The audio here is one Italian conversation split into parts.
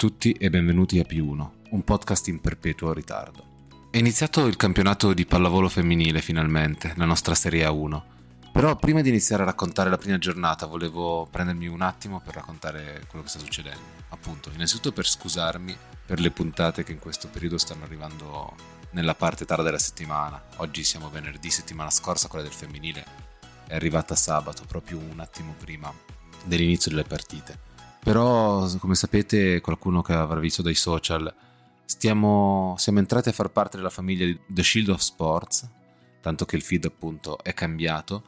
Tutti e benvenuti a P1, un podcast in perpetuo ritardo. È iniziato il campionato di pallavolo femminile finalmente, la nostra Serie A1. Però prima di iniziare a raccontare la prima giornata volevo prendermi un attimo per raccontare quello che sta succedendo. Appunto, innanzitutto per scusarmi per le puntate che in questo periodo stanno arrivando nella parte tarda della settimana. Oggi siamo venerdì, settimana scorsa quella del femminile è arrivata sabato, proprio un attimo prima dell'inizio delle partite. Però, come sapete, qualcuno che avrà visto dai social, stiamo, siamo entrati a far parte della famiglia di The Shield of Sports, tanto che il feed appunto è cambiato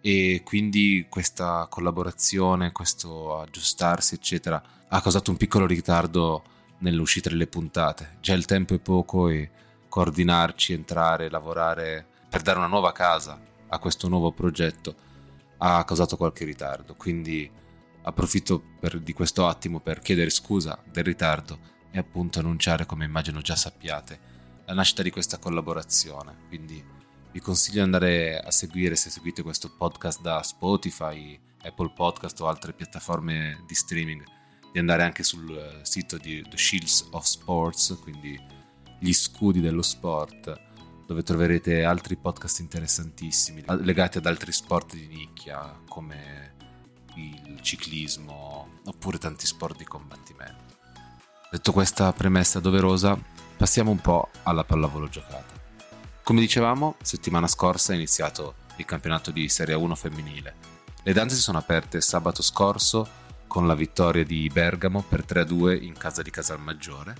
e quindi questa collaborazione, questo aggiustarsi, eccetera, ha causato un piccolo ritardo nell'uscita delle puntate. Già il tempo è poco e coordinarci, entrare, lavorare per dare una nuova casa a questo nuovo progetto ha causato qualche ritardo, quindi approfitto per, di questo attimo per chiedere scusa del ritardo e appunto annunciare, come immagino già sappiate, la nascita di questa collaborazione. Quindi vi consiglio di andare a seguire, se seguite questo podcast da Spotify, Apple Podcast o altre piattaforme di streaming, di andare anche sul sito di The Shields of Sports, quindi gli scudi dello sport, dove troverete altri podcast interessantissimi legati ad altri sport di nicchia come il ciclismo oppure tanti sport di combattimento. Detto questa premessa doverosa, passiamo un po' alla pallavolo giocata. Come dicevamo, settimana scorsa è iniziato il campionato di Serie 1 femminile. Le danze si sono aperte sabato scorso con la vittoria di Bergamo per 3-2 in casa di Casalmaggiore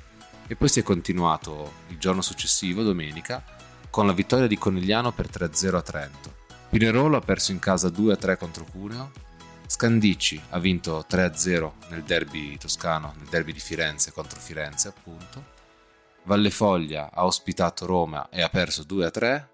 e poi si è continuato il giorno successivo, domenica, con la vittoria di Conigliano per 3-0 a Trento. Pinerolo ha perso in casa 2-3 contro Cuneo Scandicci ha vinto 3-0 nel derby toscano, nel derby di Firenze contro Firenze appunto. Vallefoglia ha ospitato Roma e ha perso 2-3.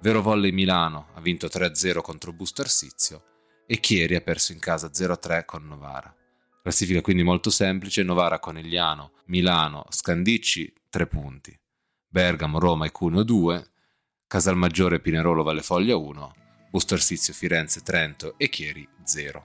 Vero Volley Milano ha vinto 3-0 contro Busto Arsizio e Chieri ha perso in casa 0-3 con Novara. Classifica quindi molto semplice, Novara Conegliano, Milano, Scandicci 3 punti, Bergamo, Roma e Cuneo 2, Casalmaggiore, Pinerolo, Vallefoglia 1, Busto Arsizio, Firenze, Trento e Chieri 0.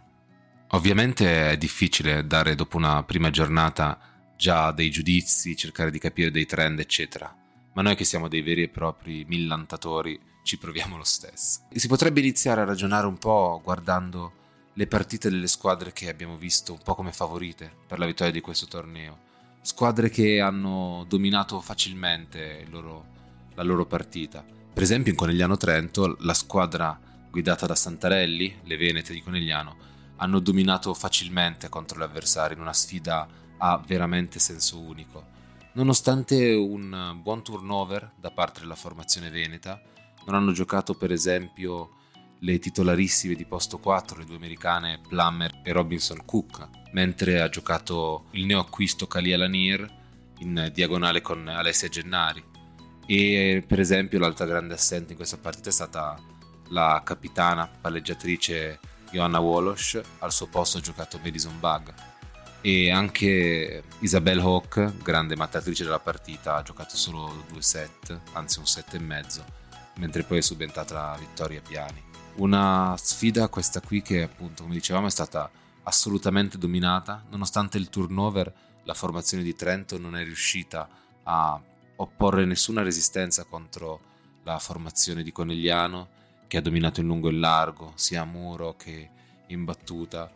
Ovviamente è difficile dare dopo una prima giornata già dei giudizi, cercare di capire dei trend, eccetera. Ma noi che siamo dei veri e propri millantatori ci proviamo lo stesso. E si potrebbe iniziare a ragionare un po' guardando le partite delle squadre che abbiamo visto un po' come favorite per la vittoria di questo torneo. Squadre che hanno dominato facilmente loro, la loro partita. Per esempio in Conegliano Trento la squadra guidata da Santarelli, le Venete di Conegliano, hanno dominato facilmente contro gli avversari in una sfida a veramente senso unico. Nonostante un buon turnover da parte della formazione veneta, non hanno giocato per esempio le titolarissime di posto 4, le due americane Plummer e Robinson Cook, mentre ha giocato il neoacquisto Kalia Lanier in diagonale con Alessia Gennari. E per esempio l'altra grande assente in questa partita è stata la capitana palleggiatrice Joanna Wolosh, al suo posto ha giocato Madison Bug. E anche Isabelle Hawk, grande mattatrice della partita, ha giocato solo due set, anzi un set e mezzo, mentre poi è subentrata Vittoria Piani. Una sfida questa qui che appunto come dicevamo è stata assolutamente dominata, nonostante il turnover la formazione di Trento non è riuscita a opporre nessuna resistenza contro la formazione di Conegliano che ha dominato in lungo e in largo, sia a muro che in battuta.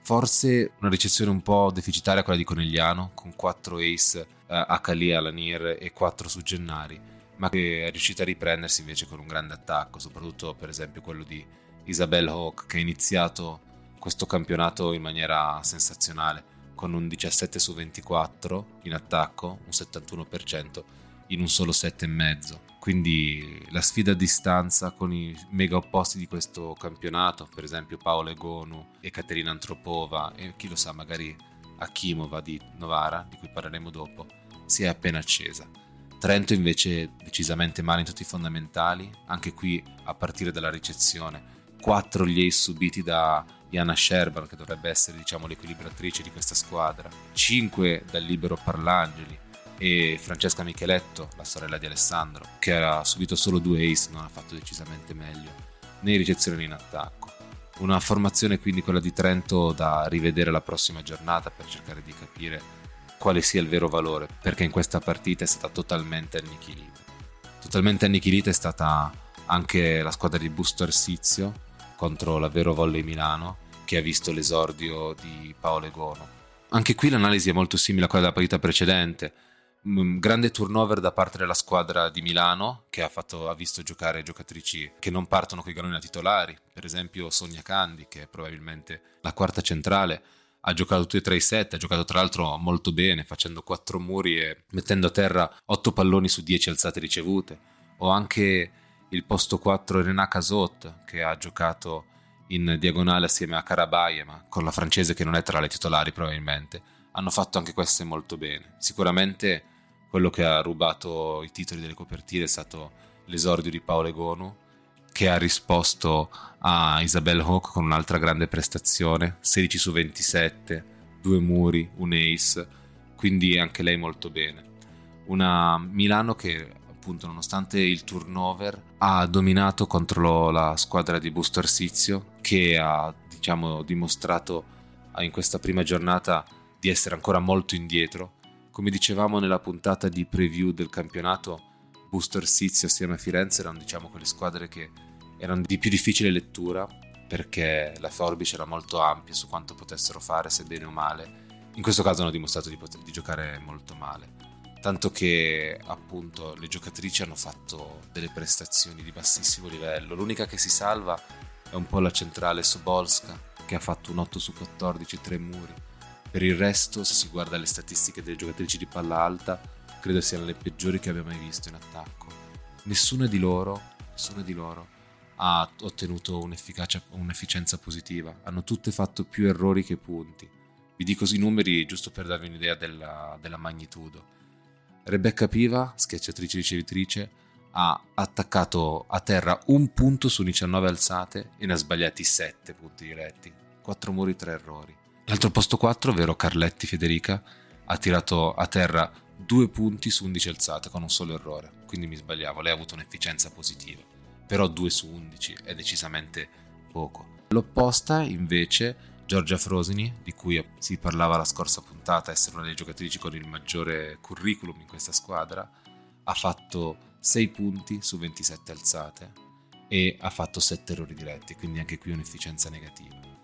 Forse una ricezione un po' deficitaria quella di Conegliano, con 4 ace eh, a Calia, Lanier e 4 su Gennari, ma che è riuscita a riprendersi invece con un grande attacco, soprattutto per esempio quello di Isabelle Hawk che ha iniziato questo campionato in maniera sensazionale con un 17 su 24 in attacco, un 71% in un solo set e mezzo. Quindi la sfida a distanza con i mega opposti di questo campionato, per esempio Paolo Egonu e Caterina Antropova e chi lo sa magari Akimova di Novara, di cui parleremo dopo, si è appena accesa. Trento invece decisamente male in tutti i fondamentali, anche qui a partire dalla ricezione. 4 gli ace subiti da Jana Sherban, che dovrebbe essere diciamo, l'equilibratrice di questa squadra, 5 dal libero Parlangeli e Francesca Micheletto, la sorella di Alessandro, che ha subito solo due ace, non ha fatto decisamente meglio, né in ricezione né in attacco. Una formazione quindi quella di Trento da rivedere la prossima giornata per cercare di capire quale sia il vero valore, perché in questa partita è stata totalmente annichilita. Totalmente annichilita è stata anche la squadra di Busto Arsizio contro la Vero Volley Milano, che ha visto l'esordio di Paolo Egono. Anche qui l'analisi è molto simile a quella della partita precedente. Un grande turnover da parte della squadra di Milano, che ha, fatto, ha visto giocare giocatrici che non partono con i galloni da titolari, per esempio Sonia Candi, che è probabilmente la quarta centrale, ha giocato tutti e tre i set, ha giocato tra l'altro molto bene, facendo quattro muri e mettendo a terra otto palloni su dieci alzate ricevute. O anche il posto 4 Renan Casot, che ha giocato in diagonale assieme a Karabayema, con la francese che non è tra le titolari probabilmente. Hanno fatto anche queste molto bene. Sicuramente quello che ha rubato i titoli delle copertine è stato l'esordio di Paolo Egonu, che ha risposto a Isabelle Hawk con un'altra grande prestazione, 16 su 27, due muri, un ace, quindi anche lei molto bene. Una Milano che appunto nonostante il turnover ha dominato contro la squadra di Busto Arsizio che ha diciamo dimostrato in questa prima giornata di essere ancora molto indietro. Come dicevamo nella puntata di preview del campionato, Busto Arsizio assieme a Firenze erano diciamo quelle squadre che erano di più difficile lettura perché la forbice era molto ampia su quanto potessero fare, se bene o male. In questo caso hanno dimostrato di, poter, di giocare molto male. Tanto che appunto le giocatrici hanno fatto delle prestazioni di bassissimo livello. L'unica che si salva è un po' la centrale Sobolska, che ha fatto un 8 su 14, 3 muri. Per il resto, se si guarda le statistiche delle giocatrici di palla alta, credo siano le peggiori che abbia mai visto in attacco. Nessuna di loro, nessuna di loro ha ottenuto un'efficienza positiva. Hanno tutte fatto più errori che punti. Vi dico i numeri giusto per darvi un'idea della, della magnitudo. Rebecca Piva, schiacciatrice ricevitrice, ha attaccato a terra un punto su 19 alzate e ne ha sbagliati 7 punti diretti. 4 muri, 3 errori. L'altro posto 4, ovvero Carletti Federica, ha tirato a terra 2 punti su 11 alzate con un solo errore. Quindi mi sbagliavo, lei ha avuto un'efficienza positiva però 2 su 11 è decisamente poco. L'opposta invece Giorgia Frosini, di cui si parlava la scorsa puntata, essere una delle giocatrici con il maggiore curriculum in questa squadra, ha fatto 6 punti su 27 alzate e ha fatto 7 errori diretti, quindi anche qui un'efficienza negativa.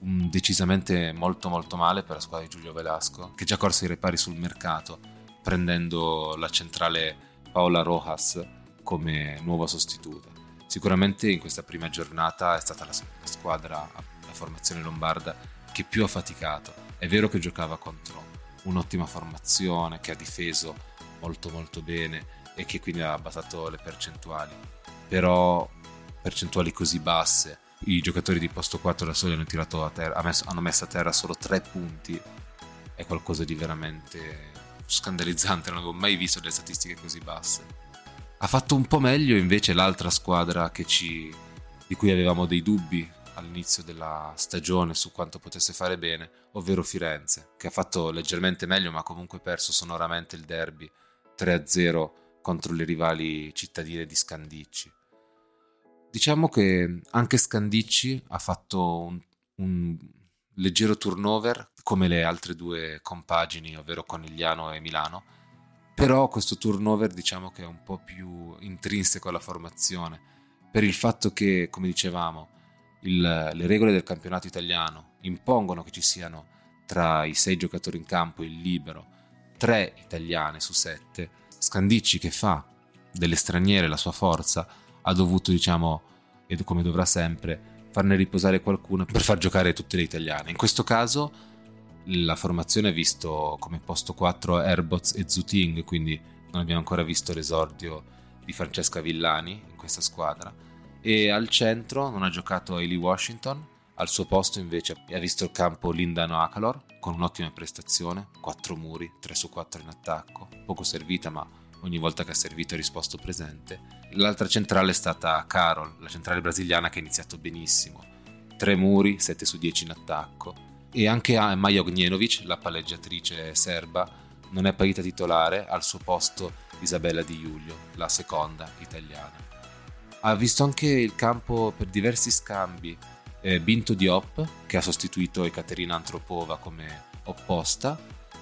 Un decisamente molto molto male per la squadra di Giulio Velasco, che già corse i repari sul mercato, prendendo la centrale Paola Rojas come nuova sostituta. Sicuramente in questa prima giornata è stata la squadra, la formazione lombarda, che più ha faticato. È vero che giocava contro un'ottima formazione, che ha difeso molto molto bene e che quindi ha abbassato le percentuali, però percentuali così basse. I giocatori di posto 4 da soli hanno, tirato a terra, hanno messo a terra solo 3 punti. È qualcosa di veramente scandalizzante, non avevo mai visto delle statistiche così basse. Ha fatto un po' meglio invece l'altra squadra ci, di cui avevamo dei dubbi all'inizio della stagione su quanto potesse fare bene, ovvero Firenze, che ha fatto leggermente meglio ma comunque perso sonoramente il derby 3-0 contro le rivali cittadine di Scandicci. Diciamo che anche Scandicci ha fatto un, un leggero turnover come le altre due compagini, ovvero Conigliano e Milano, però questo turnover diciamo che è un po' più intrinseco alla formazione, per il fatto che, come dicevamo, il, le regole del campionato italiano impongono che ci siano tra i sei giocatori in campo il libero tre italiane su sette, Scandicci che fa delle straniere la sua forza ha dovuto, diciamo, e come dovrà sempre, farne riposare qualcuno per far giocare tutte le italiane. In questo caso la formazione ha visto come posto 4 Airbots e Zuting, quindi non abbiamo ancora visto l'esordio di Francesca Villani in questa squadra. E al centro non ha giocato Hailey Washington, al suo posto invece ha visto il campo Lindano Akalor con un'ottima prestazione, 4 muri, 3 su 4 in attacco, poco servita ma ogni volta che ha servito ha risposto presente. L'altra centrale è stata Carol, la centrale brasiliana che ha iniziato benissimo, 3 muri, 7 su 10 in attacco. E anche Maja Ognjenovic, la palleggiatrice serba, non è partita titolare, al suo posto Isabella Di Giulio, la seconda italiana. Ha visto anche il campo per diversi scambi eh, Binto Diop, che ha sostituito Ekaterina Antropova come opposta,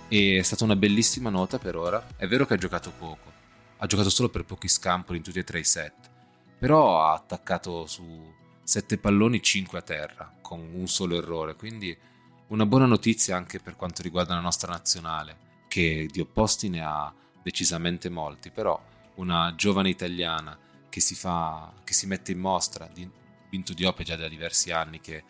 e è stata una bellissima nota per ora. È vero che ha giocato poco, ha giocato solo per pochi scampoli in tutti e tre i set, però ha attaccato su sette palloni 5 a terra, con un solo errore, quindi una buona notizia anche per quanto riguarda la nostra nazionale, che di opposti ne ha decisamente molti, però una giovane italiana che si, fa, che si mette in mostra, di, Vinto Diop è già da diversi anni che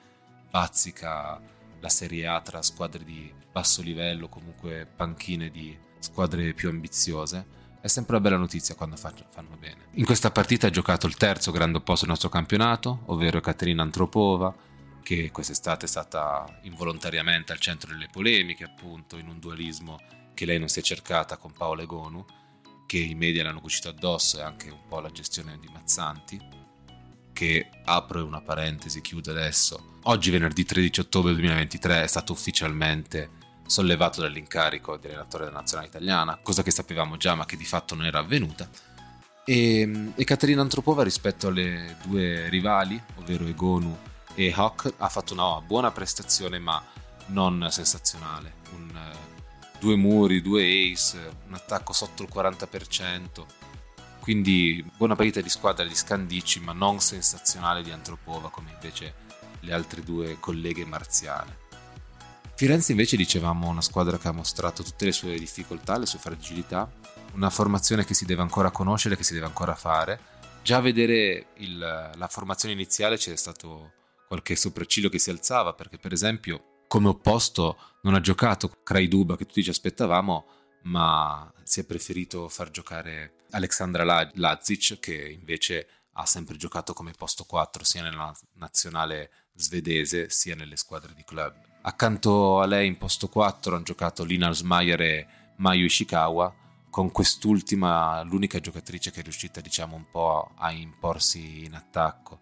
bazzica la Serie A tra squadre di basso livello, comunque panchine di squadre più ambiziose. È sempre una bella notizia quando fanno bene. In questa partita ha giocato il terzo grande opposto del nostro campionato, ovvero Caterina Antropova, che quest'estate è stata involontariamente al centro delle polemiche, appunto, in un dualismo che lei non si è cercata con Paolo Egonu, che i media l'hanno cucito addosso e anche un po' la gestione di Mazzanti che apro una parentesi, chiudo adesso. Oggi, venerdì 13 ottobre 2023, è stato ufficialmente sollevato dall'incarico di allenatore della nazionale italiana, cosa che sapevamo già ma che di fatto non era avvenuta. E, e Caterina Antropova rispetto alle due rivali, ovvero Egonu e Hawk, ha fatto una buona prestazione ma non sensazionale. Un, due muri, due ace, un attacco sotto il 40%, quindi buona partita di squadra di Scandicci, ma non sensazionale di Antropova come invece le altre due colleghe marziane. Firenze invece dicevamo una squadra che ha mostrato tutte le sue difficoltà, le sue fragilità, una formazione che si deve ancora conoscere, che si deve ancora fare. Già a vedere il, la formazione iniziale c'è stato qualche sopracciglio che si alzava, perché per esempio come opposto non ha giocato Kraiduba che tutti ci aspettavamo, ma si è preferito far giocare Alexandra Lazic che invece ha sempre giocato come posto 4 sia nella nazionale svedese sia nelle squadre di club. Accanto a lei in posto 4 hanno giocato Lina Smayer e Mayu Ishikawa, con quest'ultima l'unica giocatrice che è riuscita diciamo un po' a imporsi in attacco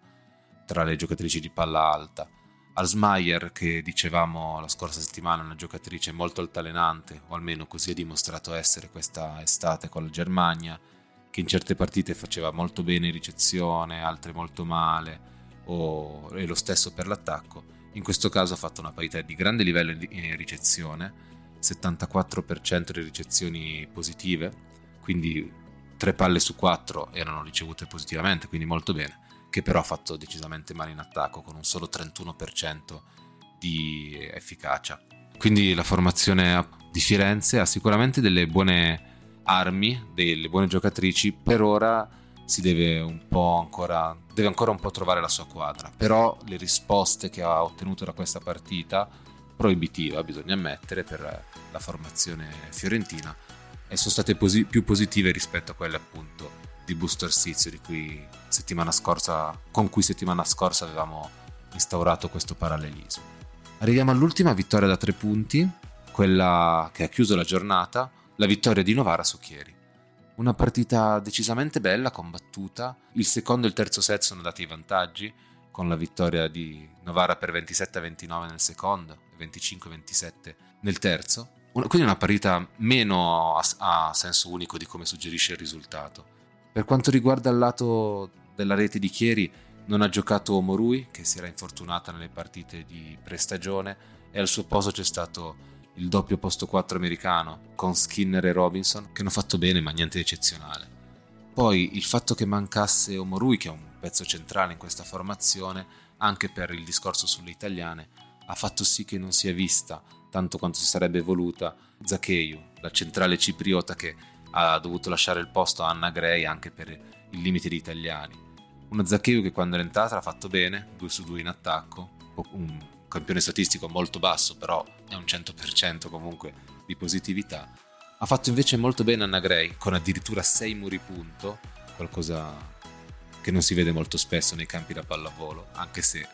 tra le giocatrici di palla alta. Alsmeyer, che dicevamo la scorsa settimana, una giocatrice molto altalenante, o almeno così ha dimostrato essere questa estate con la Germania, che in certe partite faceva molto bene in ricezione, altre molto male, o, e lo stesso per l'attacco. In questo caso ha fatto una parità di grande livello in ricezione, 74% di ricezioni positive, quindi 3 palle su 4 erano ricevute positivamente, quindi molto bene che però ha fatto decisamente male in attacco con un solo 31% di efficacia. Quindi la formazione di Firenze ha sicuramente delle buone armi, delle buone giocatrici, per ora si deve un po' ancora deve ancora un po' trovare la sua quadra, però le risposte che ha ottenuto da questa partita proibitiva, bisogna ammettere, per la formazione fiorentina e sono state posi- più positive rispetto a quelle appunto di Booster Sizio di cui settimana scorsa, con cui settimana scorsa avevamo instaurato questo parallelismo. Arriviamo all'ultima vittoria da tre punti, quella che ha chiuso la giornata, la vittoria di Novara su Chieri. Una partita decisamente bella, combattuta. Il secondo e il terzo set sono dati i vantaggi, con la vittoria di Novara per 27-29 nel secondo e 25-27 nel terzo. Quindi una partita meno a, a senso unico di come suggerisce il risultato. Per quanto riguarda il lato della rete di Chieri, non ha giocato Morui, che si era infortunata nelle partite di prestagione, e al suo posto c'è stato il doppio posto 4 americano con Skinner e Robinson, che hanno fatto bene ma niente di eccezionale. Poi il fatto che mancasse Omorui, che è un pezzo centrale in questa formazione, anche per il discorso sulle italiane, ha fatto sì che non sia vista tanto quanto si sarebbe voluta Zaccheiu, la centrale cipriota che ha dovuto lasciare il posto a Anna Gray anche per il limite di italiani. Una Zaccheiu che quando è entrata l'ha fatto bene, 2 su 2 in attacco, un campione statistico molto basso, però è un 100% comunque di positività. Ha fatto invece molto bene Anna Gray, con addirittura 6 muri punto, qualcosa che non si vede molto spesso nei campi da pallavolo, anche se,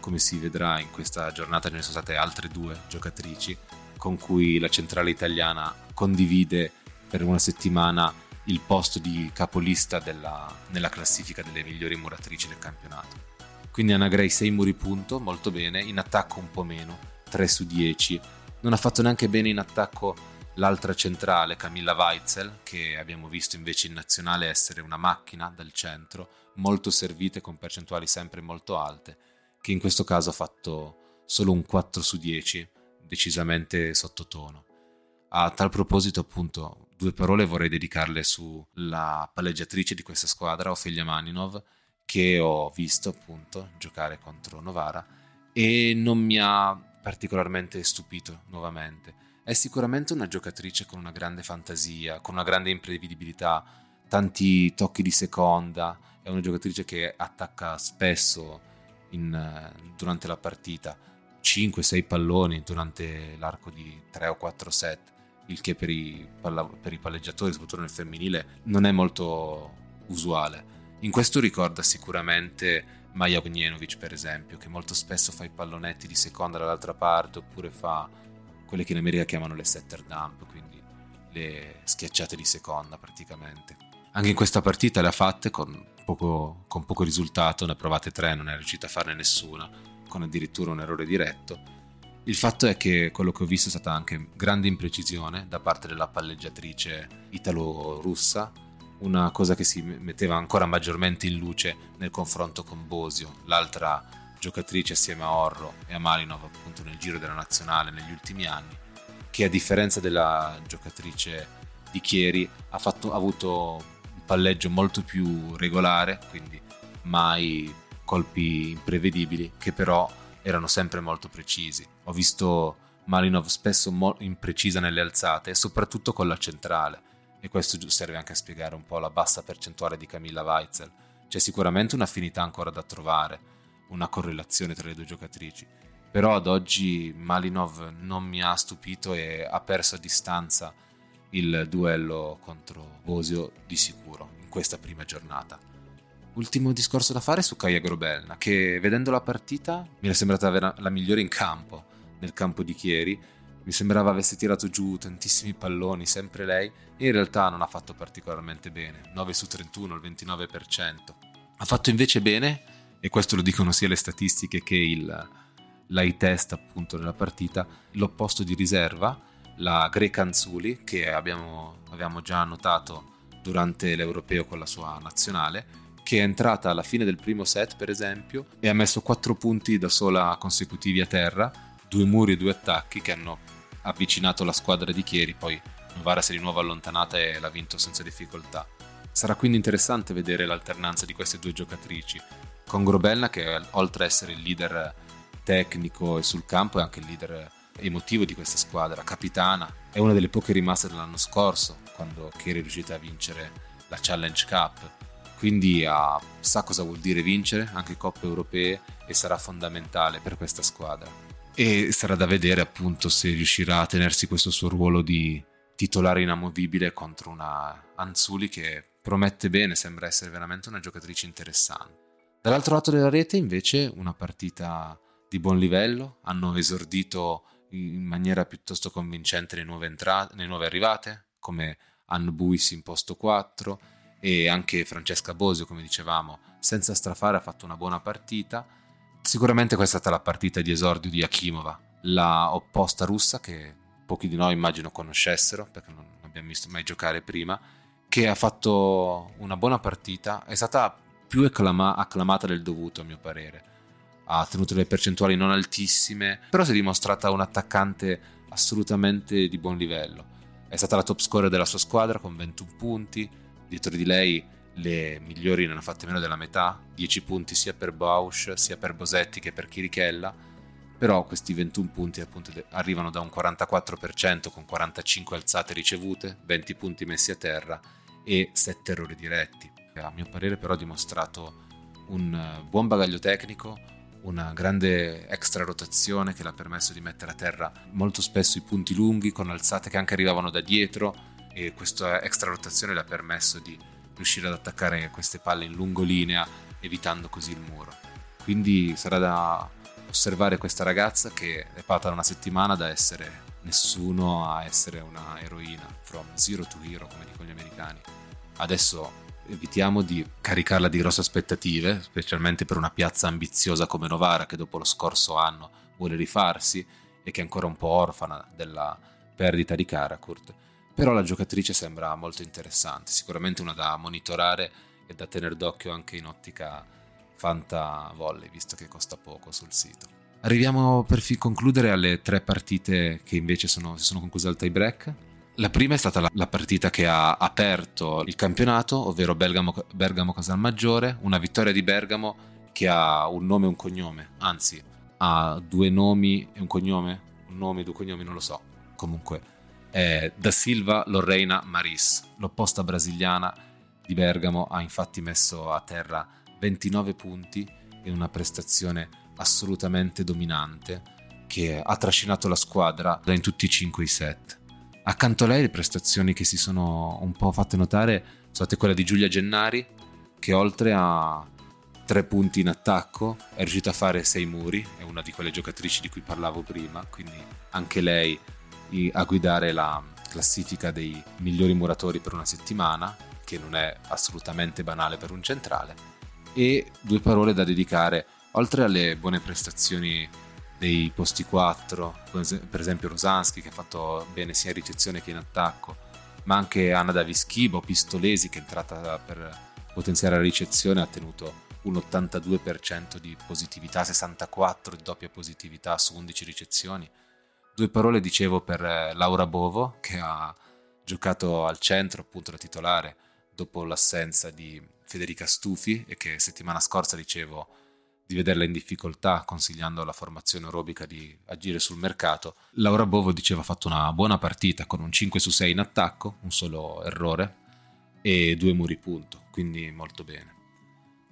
come si vedrà in questa giornata, ce ne sono state altre due giocatrici con cui la centrale italiana condivide per una settimana il posto di capolista della, nella classifica delle migliori muratrici del campionato. Quindi Anna Gray 6 muri punto, molto bene, in attacco un po' meno, 3 su 10. Non ha fatto neanche bene in attacco l'altra centrale, Camilla Weitzel, che abbiamo visto invece in nazionale essere una macchina dal centro, molto servite con percentuali sempre molto alte, che in questo caso ha fatto solo un 4 su 10, decisamente sottotono. A tal proposito, appunto, due parole vorrei dedicarle sulla palleggiatrice di questa squadra, Ofelia Maninov, che ho visto appunto giocare contro Novara e non mi ha particolarmente stupito nuovamente. È sicuramente una giocatrice con una grande fantasia, con una grande imprevedibilità, tanti tocchi di seconda, è una giocatrice che attacca spesso in, durante la partita, 5-6 palloni durante l'arco di 3 o 4 set, il che per i, per i palleggiatori, soprattutto nel femminile, non è molto usuale in questo ricorda sicuramente Maja Ognjenovic, per esempio, che molto spesso fa i pallonetti di seconda dall'altra parte oppure fa quelle che in America chiamano le setter dump, quindi le schiacciate di seconda praticamente. Anche in questa partita le ha fatte con poco, con poco risultato, ne ha provate tre, non è riuscita a farne nessuna, con addirittura un errore diretto. Il fatto è che quello che ho visto è stata anche grande imprecisione da parte della palleggiatrice italo-russa una cosa che si metteva ancora maggiormente in luce nel confronto con Bosio, l'altra giocatrice assieme a Orro e a Malinov appunto nel giro della nazionale negli ultimi anni, che a differenza della giocatrice di Chieri ha, fatto, ha avuto un palleggio molto più regolare, quindi mai colpi imprevedibili, che però erano sempre molto precisi. Ho visto Malinov spesso mo- imprecisa nelle alzate soprattutto con la centrale e questo serve anche a spiegare un po' la bassa percentuale di Camilla Weitzel. C'è sicuramente un'affinità ancora da trovare, una correlazione tra le due giocatrici, però ad oggi Malinov non mi ha stupito e ha perso a distanza il duello contro Bosio di sicuro in questa prima giornata. Ultimo discorso da fare su Kaya Grobelna, che vedendo la partita mi è sembrata la migliore in campo, nel campo di Chieri, mi sembrava avesse tirato giù tantissimi palloni, sempre lei, e in realtà non ha fatto particolarmente bene, 9 su 31, il 29%. Ha fatto invece bene, e questo lo dicono sia le statistiche che il, l'high test appunto della partita, l'opposto di riserva, la Greca Anzuli, che abbiamo, abbiamo già notato durante l'Europeo con la sua nazionale, che è entrata alla fine del primo set per esempio e ha messo 4 punti da sola consecutivi a terra, due muri e due attacchi che hanno avvicinato la squadra di Chieri, poi Novara si è di nuovo allontanata e l'ha vinto senza difficoltà. Sarà quindi interessante vedere l'alternanza di queste due giocatrici, con Grobelna che oltre ad essere il leader tecnico e sul campo è anche il leader emotivo di questa squadra, capitana, è una delle poche rimaste dell'anno scorso, quando Chieri è riuscita a vincere la Challenge Cup, quindi uh, sa cosa vuol dire vincere anche coppe europee e sarà fondamentale per questa squadra e sarà da vedere appunto se riuscirà a tenersi questo suo ruolo di titolare inamovibile contro una Anzuli che promette bene, sembra essere veramente una giocatrice interessante. Dall'altro lato della rete invece una partita di buon livello, hanno esordito in maniera piuttosto convincente le nuove, entrate, le nuove arrivate, come Anne Buis in posto 4 e anche Francesca Bosio, come dicevamo, senza strafare ha fatto una buona partita. Sicuramente questa è stata la partita di esordio di Akimova, la opposta russa che pochi di noi immagino conoscessero perché non abbiamo visto mai giocare prima, che ha fatto una buona partita, è stata più acclama- acclamata del dovuto a mio parere. Ha tenuto le percentuali non altissime, però si è dimostrata un attaccante assolutamente di buon livello. È stata la top scorer della sua squadra con 21 punti, dietro di lei le migliori ne hanno fatte meno della metà, 10 punti sia per Bausch sia per Bosetti che per Chirichella, però questi 21 punti appunto arrivano da un 44% con 45 alzate ricevute, 20 punti messi a terra e 7 errori diretti. A mio parere però ha dimostrato un eh, buon bagaglio tecnico, una grande extra rotazione che le ha permesso di mettere a terra molto spesso i punti lunghi con alzate che anche arrivavano da dietro e questa extra rotazione le ha permesso di riuscire ad attaccare queste palle in lungolinea evitando così il muro. Quindi sarà da osservare questa ragazza che è da una settimana da essere nessuno a essere una eroina, from zero to hero come dicono gli americani. Adesso evitiamo di caricarla di grosse aspettative, specialmente per una piazza ambiziosa come Novara che dopo lo scorso anno vuole rifarsi e che è ancora un po' orfana della perdita di Karakurt. Però la giocatrice sembra molto interessante, sicuramente una da monitorare e da tenere d'occhio anche in ottica Fanta Volley, visto che costa poco sul sito. Arriviamo per concludere alle tre partite che invece sono, si sono concluse al tie break. La prima è stata la, la, partita che ha aperto il campionato, ovvero Bergamo, Bergamo Casalmaggiore, una vittoria di Bergamo che ha un nome e un cognome, anzi ha due nomi e un cognome, un nome e due cognomi non lo so, comunque è Da Silva Lorreina Maris, l'opposta brasiliana di Bergamo, ha infatti messo a terra 29 punti e una prestazione assolutamente dominante che ha trascinato la squadra in tutti i 5 i set. Accanto a lei le prestazioni che si sono un po' fatte notare sono state quelle di Giulia Gennari che oltre a 3 punti in attacco è riuscita a fare 6 muri, è una di quelle giocatrici di cui parlavo prima, quindi anche lei a guidare la classifica dei migliori muratori per una settimana, che non è assolutamente banale per un centrale e due parole da dedicare, oltre alle buone prestazioni dei posti 4, per esempio Rosansky che ha fatto bene sia in ricezione che in attacco, ma anche Anna Davischibo, Pistolesi che è entrata per potenziare la ricezione ha tenuto un 82% di positività, 64 di doppia positività su 11 ricezioni. Due parole dicevo per eh, Laura Bovo che ha giocato al centro, appunto da titolare, dopo l'assenza di Federica Stufi e che settimana scorsa dicevo di vederla in difficoltà consigliando alla formazione aerobica di agire sul mercato, Laura Bovo diceva ha fatto una buona partita con un 5 su 6 in attacco, un solo errore e due muri punto, quindi molto bene.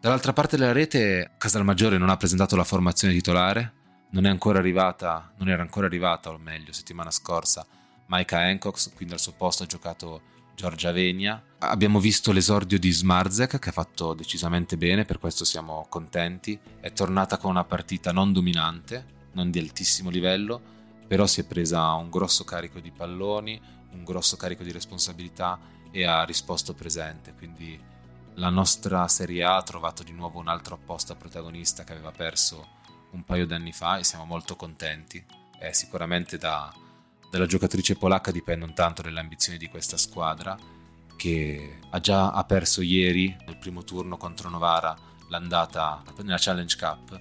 Dall'altra parte della rete Casalmaggiore non ha presentato la formazione titolare, non è ancora arrivata, non era ancora arrivata, o meglio, settimana scorsa, Maika Hancock, quindi al suo posto ha giocato Giorgia Vegna. Abbiamo visto l'esordio di Smarzek che ha fatto decisamente bene, per questo siamo contenti. È tornata con una partita non dominante, non di altissimo livello, però si è presa un grosso carico di palloni, un grosso carico di responsabilità e ha risposto presente. Quindi la nostra Serie A ha trovato di nuovo un altro apposta protagonista che aveva perso un paio d'anni fa e siamo molto contenti. È sicuramente da dalla giocatrice polacca dipendono tanto le ambizioni di questa squadra che ha già ha perso ieri nel primo turno contro Novara l'andata nella Challenge Cup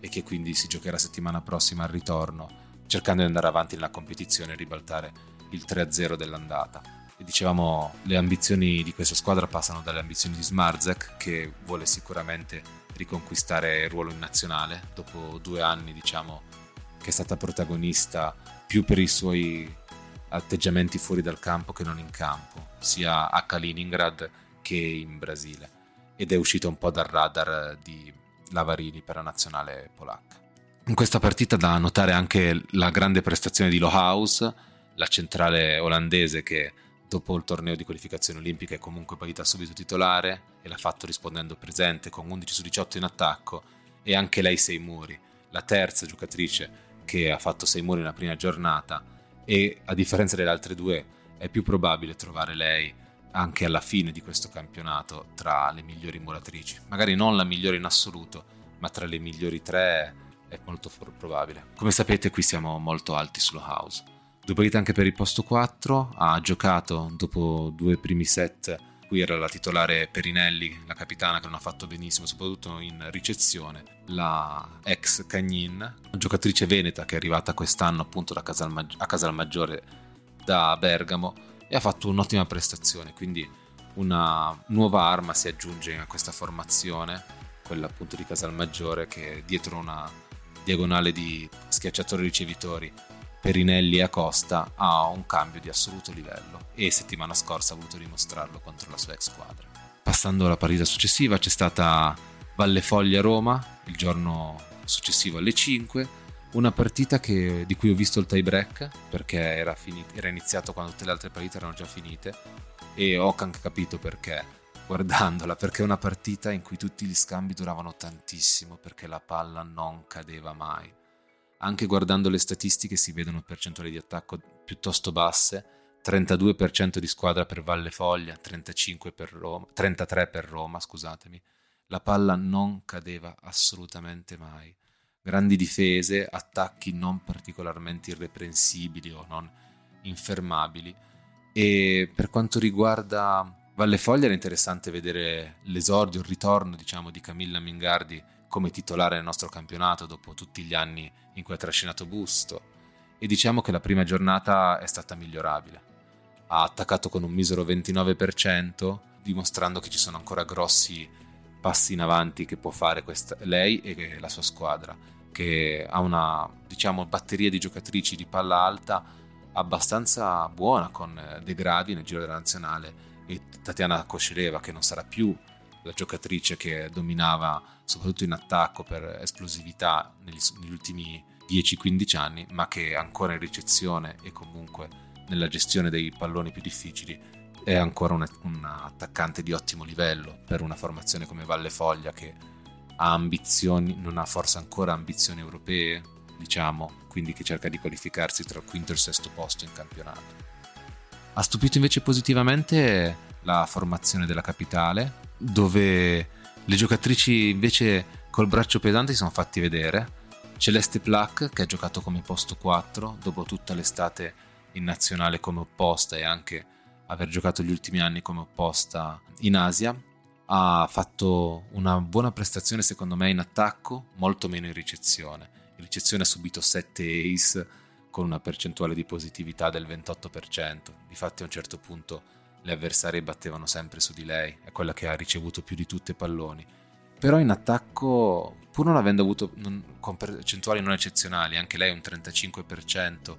e che quindi si giocherà settimana prossima al ritorno cercando di andare avanti nella competizione e ribaltare il 3-0 dell'andata. E dicevamo le ambizioni di questa squadra passano dalle ambizioni di Smarzek che vuole sicuramente riconquistare il ruolo in nazionale dopo due anni diciamo che è stata protagonista più per i suoi atteggiamenti fuori dal campo che non in campo, sia a Kaliningrad che in Brasile, ed è uscito un po' dal radar di Lavarini per la nazionale polacca. In questa partita da notare anche la grande prestazione di Lohaus, la centrale olandese che dopo il torneo di qualificazione olimpica è comunque partita subito titolare e l'ha fatto rispondendo presente con 11 su 18 in attacco e anche lei 6 muri, la terza giocatrice che ha fatto 6 muri nella prima giornata e a differenza delle altre due è più probabile trovare lei anche alla fine di questo campionato tra le migliori muratrici, magari non la migliore in assoluto, ma tra le migliori tre è molto probabile. Come sapete qui siamo molto alti sullo house. Partite anche per il posto 4, ha giocato dopo due primi set, qui era la titolare Perinelli, la capitana che non ha fatto benissimo, soprattutto in ricezione, la ex Cagnin, giocatrice veneta che è arrivata quest'anno appunto da Casalmaggi- a Casalmaggiore da Bergamo e ha fatto un'ottima prestazione, quindi una nuova arma si aggiunge a questa formazione, quella appunto di Casalmaggiore che dietro una diagonale di schiacciatori ricevitori Perinelli e Acosta ha un cambio di assoluto livello e settimana scorsa ha voluto dimostrarlo contro la sua ex squadra. Passando alla partita successiva c'è stata Valle Foglia Roma il giorno successivo alle 5, una partita che, di cui ho visto il tie break perché era, finito, era iniziato quando tutte le altre partite erano già finite. E ho anche capito perché guardandola perché è una partita in cui tutti gli scambi duravano tantissimo perché la palla non cadeva mai anche guardando le statistiche si vedono percentuali di attacco piuttosto basse, 32% di squadra per Valle Foglia, 35 per Roma, 33 per Roma, scusatemi. La palla non cadeva assolutamente mai. Grandi difese, attacchi non particolarmente irreprensibili o non infermabili. E per quanto riguarda Valle Foglia era interessante vedere l'esordio, il ritorno, diciamo, di Camilla Mingardi come titolare nel nostro campionato dopo tutti gli anni in cui ha trascinato Busto e diciamo che la prima giornata è stata migliorabile. Ha attaccato con un misero 29%, dimostrando che ci sono ancora grossi passi in avanti che può fare questa, lei e la sua squadra, che ha una diciamo, batteria di giocatrici di palla alta abbastanza buona con De Gradi nel giro della nazionale e Tatiana Kosceleva che non sarà più la giocatrice che dominava soprattutto in attacco per esplosività negli, negli ultimi 10-15 anni, ma che ancora in ricezione e comunque nella gestione dei palloni più difficili è ancora un, un attaccante di ottimo livello per una formazione come Valle Foglia che ha ambizioni, non ha forse ancora ambizioni europee, diciamo, quindi che cerca di qualificarsi tra il quinto e il sesto posto in campionato. Ha stupito invece positivamente la formazione della capitale, dove le giocatrici invece col braccio pesante si sono fatti vedere. Celeste Plac, che ha giocato come posto 4 dopo tutta l'estate in nazionale come opposta e anche aver giocato gli ultimi anni come opposta in Asia, ha fatto una buona prestazione secondo me in attacco, molto meno in ricezione. In ricezione ha subito 7 ace con una percentuale di positività del 28%. Difatti a un certo punto le avversarie battevano sempre su di lei, è quella che ha ricevuto più di tutte palloni. Però in attacco, pur non avendo avuto non, con percentuali non eccezionali, anche lei un 35%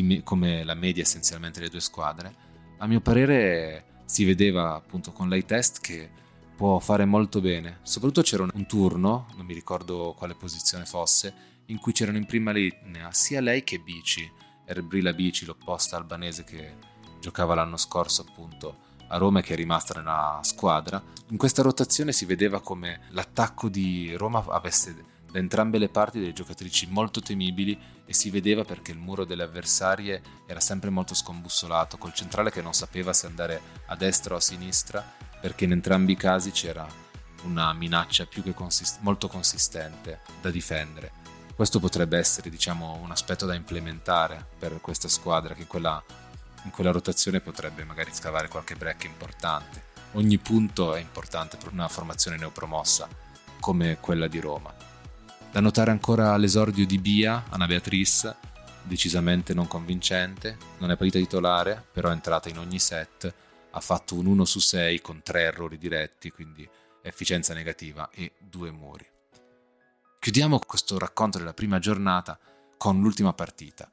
me, come la media essenzialmente delle due squadre, a mio parere si vedeva appunto con lei test che può fare molto bene. Soprattutto c'era un, un turno, non mi ricordo quale posizione fosse, in cui c'erano in prima linea sia lei che Bici, Erbrila Bici, l'opposta albanese che giocava l'anno scorso appunto a Roma e che è rimasta nella squadra. In questa rotazione si vedeva come l'attacco di Roma avesse da entrambe le parti delle giocatrici molto temibili e si vedeva perché il muro delle avversarie era sempre molto scombussolato, col centrale che non sapeva se andare a destra o a sinistra, perché in entrambi i casi c'era una minaccia più che consist- molto consistente da difendere. Questo potrebbe essere, diciamo, un aspetto da implementare per questa squadra che quella in quella rotazione potrebbe magari scavare qualche break importante. Ogni punto è importante per una formazione neopromossa come quella di Roma. Da notare ancora l'esordio di Bia, Anna Beatrice, decisamente non convincente, non è partita titolare, però è entrata in ogni set, ha fatto un 1 su 6 con 3 errori diretti, quindi efficienza negativa e due muri. Chiudiamo questo racconto della prima giornata con l'ultima partita,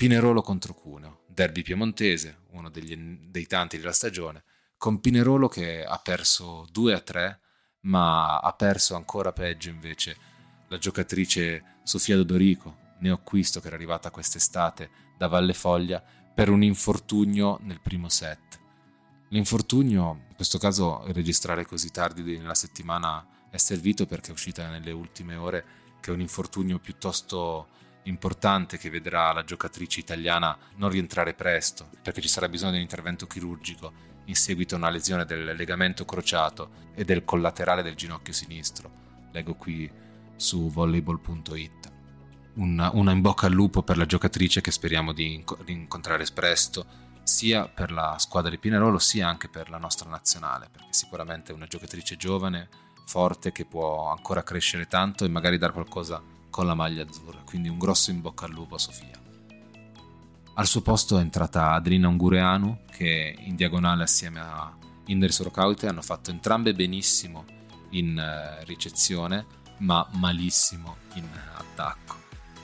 Pinerolo contro Cuneo, derby piemontese, uno degli, dei tanti della stagione, con Pinerolo che ha perso 2 a 3, ma ha perso ancora peggio invece la giocatrice Sofia Dodorico, neoacquisto che era arrivata quest'estate da Valle Foglia, per un infortunio nel primo set. L'infortunio, in questo caso registrare così tardi nella settimana è servito perché è uscita nelle ultime ore che è un infortunio piuttosto importante che vedrà la giocatrice italiana non rientrare presto perché ci sarà bisogno di un intervento chirurgico in seguito a una lesione del legamento crociato e del collaterale del ginocchio sinistro. Leggo qui su volleyball.it. Una, una in bocca al lupo per la giocatrice che speriamo di, di incontrare presto, sia per la squadra di Pinerolo sia anche per la nostra nazionale, perché sicuramente è una giocatrice giovane, forte, che può ancora crescere tanto e magari dare qualcosa con la maglia azzurra. Quindi un grosso in bocca al lupo a Sofia. Al suo posto è entrata Adelina Ungureanu, che in diagonale assieme a Inder Sorokaute hanno fatto entrambe benissimo in eh, ricezione, ma malissimo in attacco.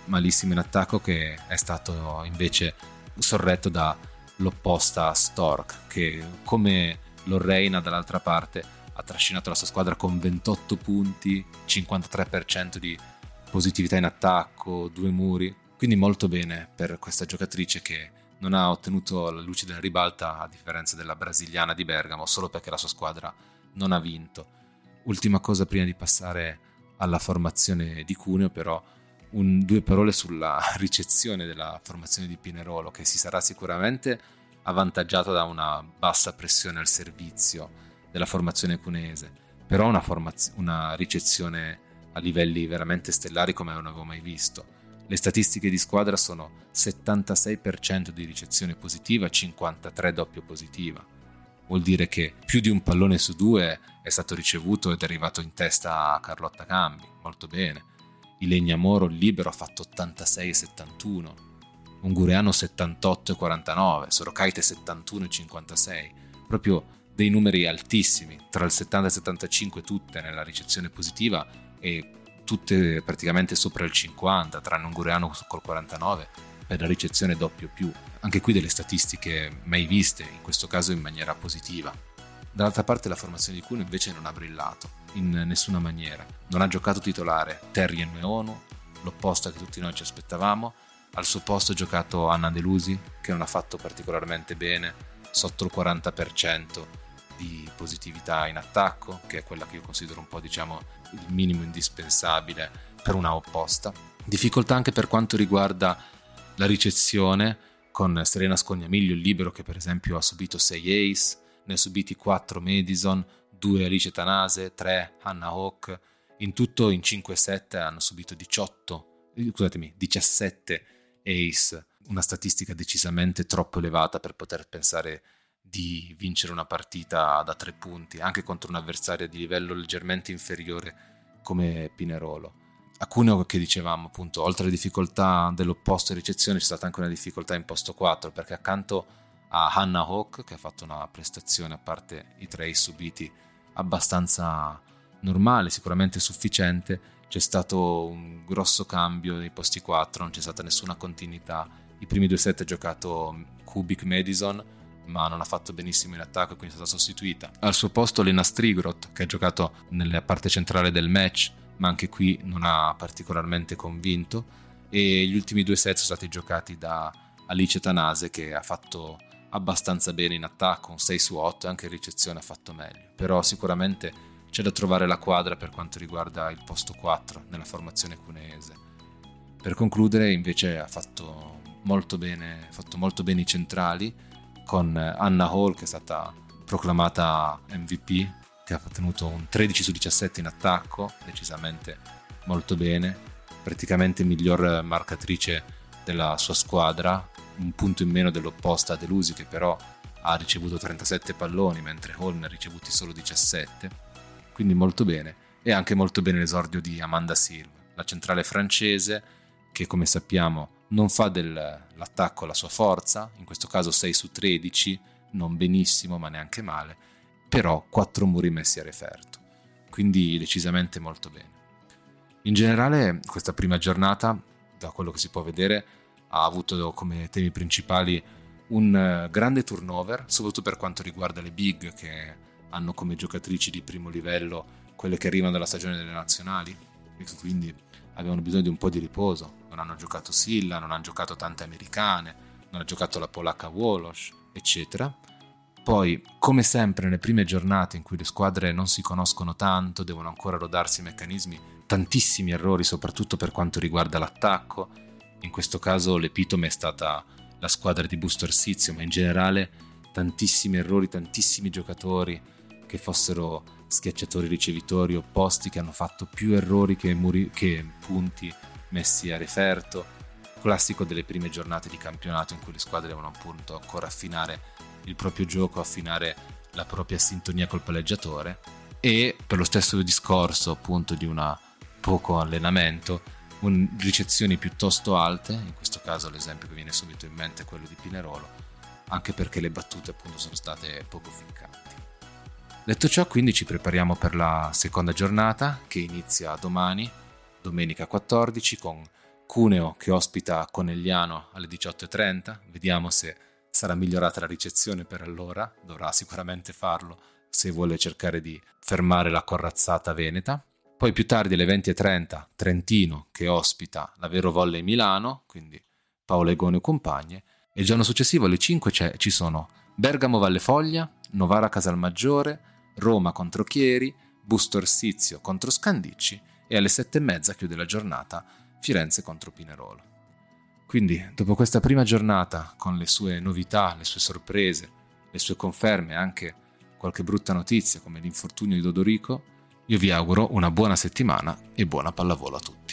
Malissimo in attacco che è stato invece sorretto dall'opposta Stork, che come Lorraina dall'altra parte ha trascinato la sua squadra con 28 punti, 53% di positività in attacco, due muri, quindi molto bene per questa giocatrice che non ha ottenuto la luce della ribalta a differenza della brasiliana di Bergamo solo perché la sua squadra non ha vinto. Ultima cosa prima di passare alla formazione di Cuneo però un, due parole sulla ricezione della formazione di Pinerolo che si sarà sicuramente avvantaggiato da una bassa pressione al servizio della formazione cuneese, però una, formaz- una ricezione a livelli veramente stellari come non avevo mai visto. Le statistiche di squadra sono 76% di ricezione positiva, 53% doppio positiva. Vuol dire che più di un pallone su due è stato ricevuto ed è arrivato in testa a Carlotta Cambi, molto bene. Il Moro libero ha fatto 86 71, Ungureano 78 49, Sorokaite 71 56. Proprio dei numeri altissimi, tra il 70 e il 75 tutte nella ricezione positiva e tutte praticamente sopra il 50, tranne Ungureano col 49 per la ricezione doppio più. Anche qui delle statistiche mai viste, in questo caso in maniera positiva. Dall'altra parte la formazione di Kuhn invece non ha brillato, in nessuna maniera. Non ha giocato titolare Terry e Nueono, l'opposto che tutti noi ci aspettavamo. Al suo posto ha giocato Anna Delusi, che non ha fatto particolarmente bene, sotto il 40% di positività in attacco, che è quella che io considero un po' diciamo il minimo indispensabile per una opposta. Difficoltà anche per quanto riguarda la ricezione, con Serena Scognamiglio, il libero che per esempio ha subito 6 ace, ne ha subiti 4 Madison, 2 Alice Tanase, 3 Hannah Hawk, in tutto in 5-7 hanno subito 18, scusatemi, 17 ace, una statistica decisamente troppo elevata per poter pensare di vincere una partita da tre punti, anche contro un avversario di livello leggermente inferiore come Pinerolo. A Cuneo che dicevamo appunto, oltre alle difficoltà dell'opposto in ricezione c'è stata anche una difficoltà in posto 4 perché accanto a Hannah Hawk che ha fatto una prestazione a parte i tre subiti abbastanza normale, sicuramente sufficiente, c'è stato un grosso cambio nei posti 4, non c'è stata nessuna continuità. I primi due set ha giocato Kubik Madison ma non ha fatto benissimo in attacco e quindi è stata sostituita. Al suo posto Lena Strigrot, che ha giocato nella parte centrale del match, ma anche qui non ha particolarmente convinto. E gli ultimi due set sono stati giocati da Alice Tanase, che ha fatto abbastanza bene in attacco, un 6 su 8, e anche in ricezione ha fatto meglio. Però sicuramente c'è da trovare la quadra per quanto riguarda il posto 4 nella formazione cuneese. Per concludere, invece, ha fatto molto bene, fatto molto bene i centrali, con Anna Hall che è stata proclamata MVP, che ha ottenuto un 13 su 17 in attacco, decisamente molto bene, praticamente miglior marcatrice della sua squadra, un punto in meno dell'opposta Delusi che però ha ricevuto 37 palloni mentre Hall ne ha ricevuti solo 17, quindi molto bene. E anche molto bene l'esordio di Amanda Silva, la centrale francese che come sappiamo non fa dell'attacco la sua forza, in questo caso 6 su 13, non benissimo ma neanche male, però 4 muri messi a referto, quindi decisamente molto bene. In generale questa prima giornata, da quello che si può vedere, ha avuto come temi principali un eh, grande turnover, soprattutto per quanto riguarda le big che hanno come giocatrici di primo livello quelle che arrivano dalla stagione delle nazionali, quindi avevano bisogno di un po' di riposo, non hanno giocato Silla, non hanno giocato tante americane, non ha giocato la polacca Wolosz, eccetera. Poi, come sempre, nelle prime giornate in cui le squadre non si conoscono tanto, devono ancora rodarsi i meccanismi, tantissimi errori, soprattutto per quanto riguarda l'attacco. In questo caso l'epitome è stata la squadra di Busto Arsizio, ma in generale tantissimi errori, tantissimi giocatori che fossero schiacciatori ricevitori opposti che hanno fatto più errori che, muri- che punti messi a referto. Classico delle prime giornate di campionato in cui le squadre devono appunto ancora affinare il proprio gioco, affinare la propria sintonia col palleggiatore e per lo stesso discorso appunto di una poco allenamento, un, ricezioni piuttosto alte, in questo caso l'esempio che viene subito in mente è quello di Pinerolo, anche perché le battute appunto sono state poco ficcanti. Detto ciò, quindi ci prepariamo per la seconda giornata che inizia domani, domenica 14, con Cuneo che ospita Conegliano alle 18.30. Vediamo se sarà migliorata la ricezione per allora, dovrà sicuramente farlo se vuole cercare di fermare la corazzata veneta. Poi più tardi alle 20.30 Trentino che ospita la Vero Volley Milano, quindi Paolo Egone e compagne. E il giorno successivo alle 5 ci sono Bergamo Valle Foglia, Novara Casalmaggiore, Roma contro Chieri, Busto Orsizio contro Scandicci e alle 7.30 chiude la giornata Firenze contro Pinerolo. Quindi, dopo questa prima giornata, con le sue novità, le sue sorprese, le sue conferme, anche qualche brutta notizia come l'infortunio di Dodorico, io vi auguro una buona settimana e buona pallavolo a tutti.